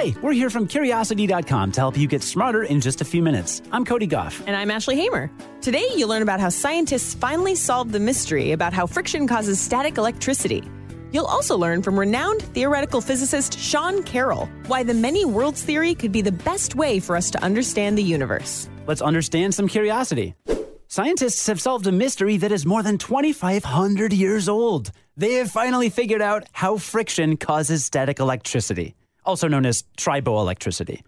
Hi, we're here from Curiosity.com to help you get smarter in just a few minutes. I'm Cody Gough. And I'm Ashley Hamer. Today, you'll learn about how scientists finally solved the mystery about how friction causes static electricity. You'll also learn from renowned theoretical physicist Sean Carroll why the many worlds theory could be the best way for us to understand the universe. Let's understand some curiosity. Scientists have solved a mystery that is more than 2,500 years old. They have finally figured out how friction causes static electricity, also known as triboelectricity.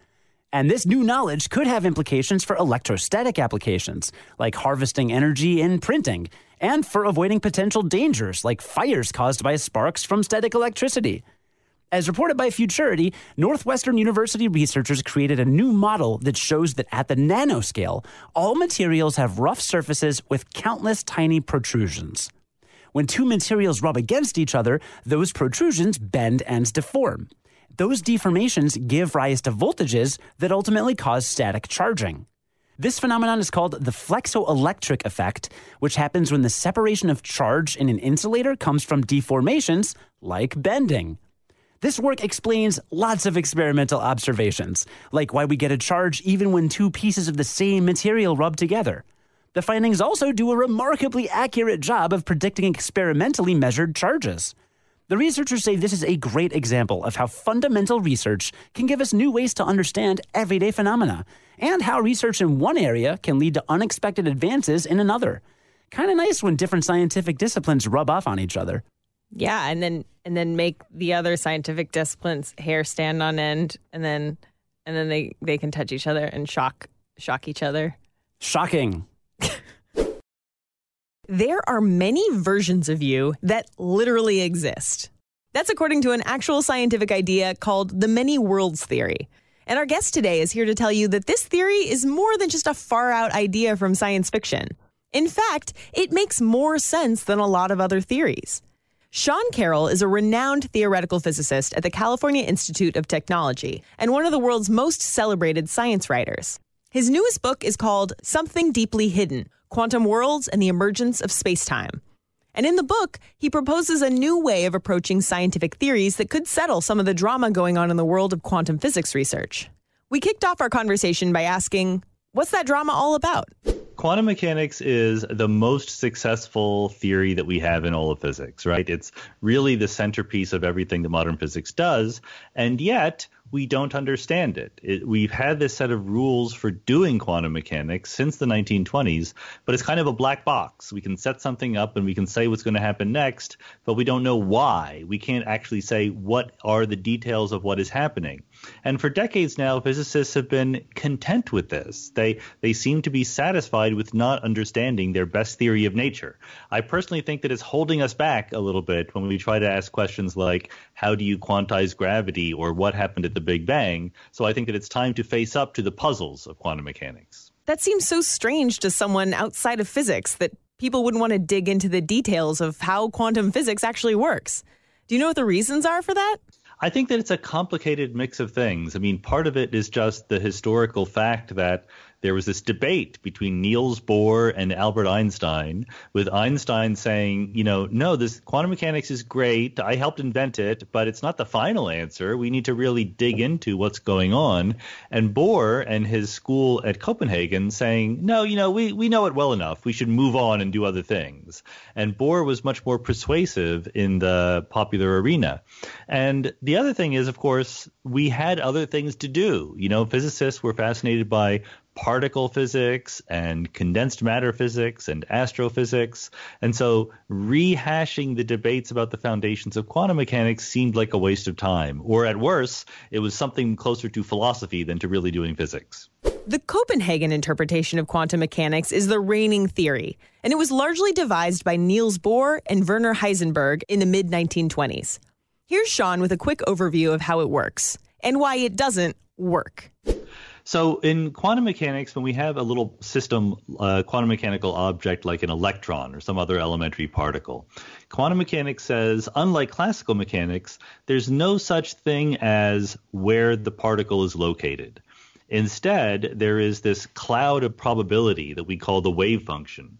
And this new knowledge could have implications for electrostatic applications, like harvesting energy in printing, and for avoiding potential dangers, like fires caused by sparks from static electricity. As reported by Futurity, Northwestern University researchers created a new model that shows that at the nanoscale, all materials have rough surfaces with countless tiny protrusions. When two materials rub against each other, those protrusions bend and deform. Those deformations give rise to voltages that ultimately cause static charging. This phenomenon is called the flexoelectric effect, which happens when the separation of charge in an insulator comes from deformations like bending. This work explains lots of experimental observations, like why we get a charge even when two pieces of the same material rub together. The findings also do a remarkably accurate job of predicting experimentally measured charges. The researchers say this is a great example of how fundamental research can give us new ways to understand everyday phenomena, and how research in one area can lead to unexpected advances in another. Kind of nice when different scientific disciplines rub off on each other. Yeah, and then and then make the other scientific disciplines hair stand on end, and then and then they they can touch each other and shock shock each other. Shocking. There are many versions of you that literally exist. That's according to an actual scientific idea called the many worlds theory. And our guest today is here to tell you that this theory is more than just a far out idea from science fiction. In fact, it makes more sense than a lot of other theories. Sean Carroll is a renowned theoretical physicist at the California Institute of Technology and one of the world's most celebrated science writers. His newest book is called Something Deeply Hidden Quantum Worlds and the Emergence of Spacetime. And in the book, he proposes a new way of approaching scientific theories that could settle some of the drama going on in the world of quantum physics research. We kicked off our conversation by asking, What's that drama all about? Quantum mechanics is the most successful theory that we have in all of physics, right? It's really the centerpiece of everything that modern physics does. And yet, we don't understand it. it. We've had this set of rules for doing quantum mechanics since the 1920s, but it's kind of a black box. We can set something up and we can say what's going to happen next, but we don't know why. We can't actually say what are the details of what is happening. And for decades now, physicists have been content with this. They they seem to be satisfied with not understanding their best theory of nature. I personally think that it's holding us back a little bit when we try to ask questions like how do you quantize gravity or what happened at the Big Bang. So I think that it's time to face up to the puzzles of quantum mechanics. That seems so strange to someone outside of physics that people wouldn't want to dig into the details of how quantum physics actually works. Do you know what the reasons are for that? I think that it's a complicated mix of things. I mean, part of it is just the historical fact that there was this debate between Niels Bohr and Albert Einstein, with Einstein saying, you know, no, this quantum mechanics is great. I helped invent it, but it's not the final answer. We need to really dig into what's going on. And Bohr and his school at Copenhagen saying, no, you know, we, we know it well enough. We should move on and do other things. And Bohr was much more persuasive in the popular arena. And the other thing is, of course, we had other things to do. You know, physicists were fascinated by particle physics and condensed matter physics and astrophysics. And so rehashing the debates about the foundations of quantum mechanics seemed like a waste of time. Or at worst, it was something closer to philosophy than to really doing physics. The Copenhagen interpretation of quantum mechanics is the reigning theory, and it was largely devised by Niels Bohr and Werner Heisenberg in the mid 1920s. Here's Sean with a quick overview of how it works and why it doesn't work. So in quantum mechanics, when we have a little system, uh, quantum mechanical object like an electron or some other elementary particle, quantum mechanics says, unlike classical mechanics, there's no such thing as where the particle is located. Instead, there is this cloud of probability that we call the wave function.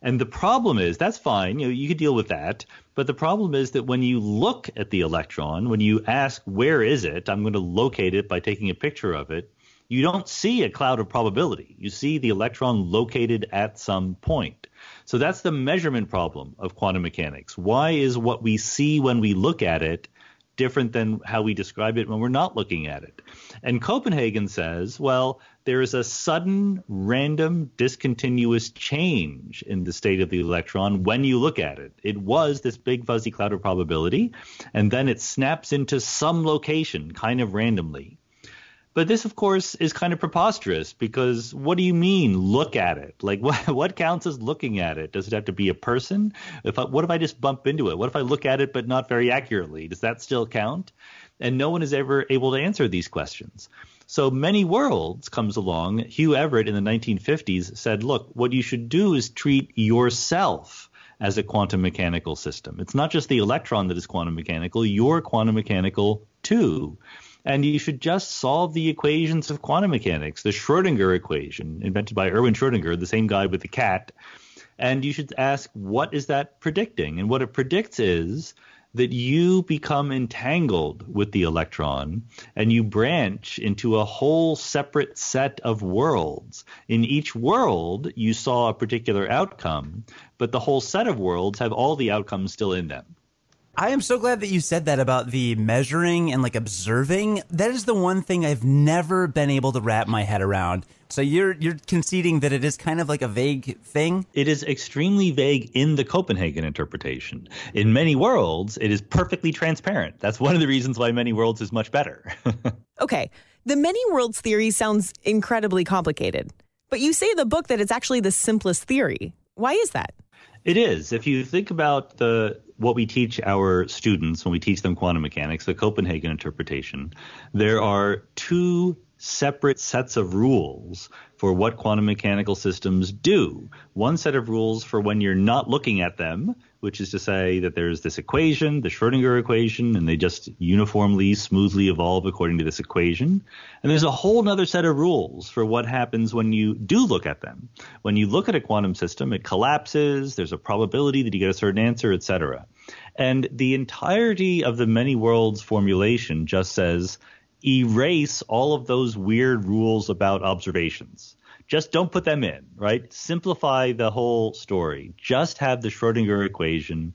And the problem is that's fine, you know, you could deal with that. But the problem is that when you look at the electron, when you ask where is it, I'm going to locate it by taking a picture of it. You don't see a cloud of probability. You see the electron located at some point. So that's the measurement problem of quantum mechanics. Why is what we see when we look at it different than how we describe it when we're not looking at it? And Copenhagen says, well, there is a sudden, random, discontinuous change in the state of the electron when you look at it. It was this big fuzzy cloud of probability, and then it snaps into some location kind of randomly. But this, of course, is kind of preposterous because what do you mean look at it? Like what what counts as looking at it? Does it have to be a person? If I, what if I just bump into it? What if I look at it but not very accurately? Does that still count? And no one is ever able to answer these questions. So many worlds comes along. Hugh Everett in the 1950s said, look, what you should do is treat yourself as a quantum mechanical system. It's not just the electron that is quantum mechanical, you're quantum mechanical too and you should just solve the equations of quantum mechanics, the Schrodinger equation, invented by Erwin Schrodinger, the same guy with the cat. And you should ask, what is that predicting? And what it predicts is that you become entangled with the electron and you branch into a whole separate set of worlds. In each world, you saw a particular outcome, but the whole set of worlds have all the outcomes still in them. I am so glad that you said that about the measuring and like observing. That is the one thing I've never been able to wrap my head around. So you're you're conceding that it is kind of like a vague thing? It is extremely vague in the Copenhagen interpretation. In many worlds, it is perfectly transparent. That's one of the reasons why many worlds is much better. okay. The many worlds theory sounds incredibly complicated. But you say in the book that it's actually the simplest theory. Why is that? It is. If you think about the what we teach our students when we teach them quantum mechanics, the Copenhagen interpretation, there are two separate sets of rules for what quantum mechanical systems do. One set of rules for when you're not looking at them, which is to say that there's this equation, the Schrodinger equation, and they just uniformly, smoothly evolve according to this equation. And there's a whole other set of rules for what happens when you do look at them. When you look at a quantum system, it collapses, there's a probability that you get a certain answer, etc. And the entirety of the many worlds formulation just says erase all of those weird rules about observations just don't put them in, right? Simplify the whole story. Just have the Schrodinger equation,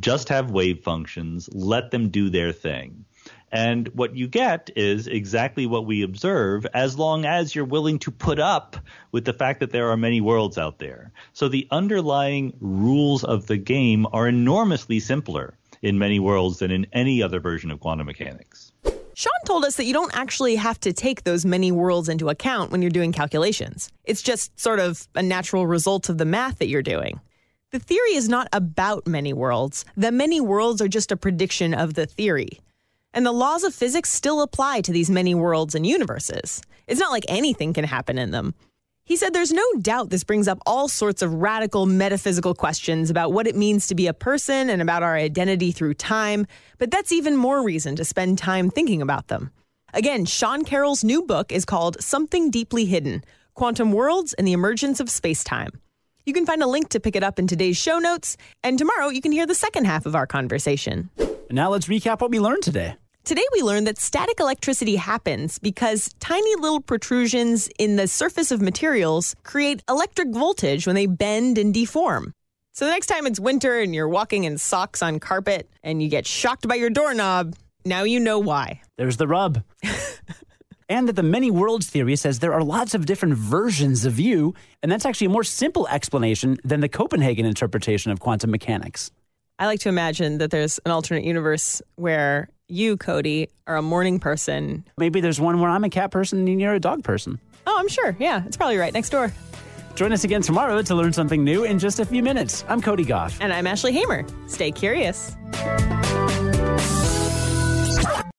just have wave functions, let them do their thing. And what you get is exactly what we observe as long as you're willing to put up with the fact that there are many worlds out there. So the underlying rules of the game are enormously simpler in many worlds than in any other version of quantum mechanics. Sean told us that you don't actually have to take those many worlds into account when you're doing calculations. It's just sort of a natural result of the math that you're doing. The theory is not about many worlds. The many worlds are just a prediction of the theory. And the laws of physics still apply to these many worlds and universes. It's not like anything can happen in them. He said there's no doubt this brings up all sorts of radical metaphysical questions about what it means to be a person and about our identity through time, but that's even more reason to spend time thinking about them. Again, Sean Carroll's new book is called Something Deeply Hidden Quantum Worlds and the Emergence of Spacetime. You can find a link to pick it up in today's show notes, and tomorrow you can hear the second half of our conversation. Now let's recap what we learned today. Today, we learned that static electricity happens because tiny little protrusions in the surface of materials create electric voltage when they bend and deform. So, the next time it's winter and you're walking in socks on carpet and you get shocked by your doorknob, now you know why. There's the rub. and that the many worlds theory says there are lots of different versions of you, and that's actually a more simple explanation than the Copenhagen interpretation of quantum mechanics. I like to imagine that there's an alternate universe where you, Cody, are a morning person. Maybe there's one where I'm a cat person and you're a dog person. Oh, I'm sure. Yeah, it's probably right next door. Join us again tomorrow to learn something new in just a few minutes. I'm Cody Gough. And I'm Ashley Hamer. Stay curious.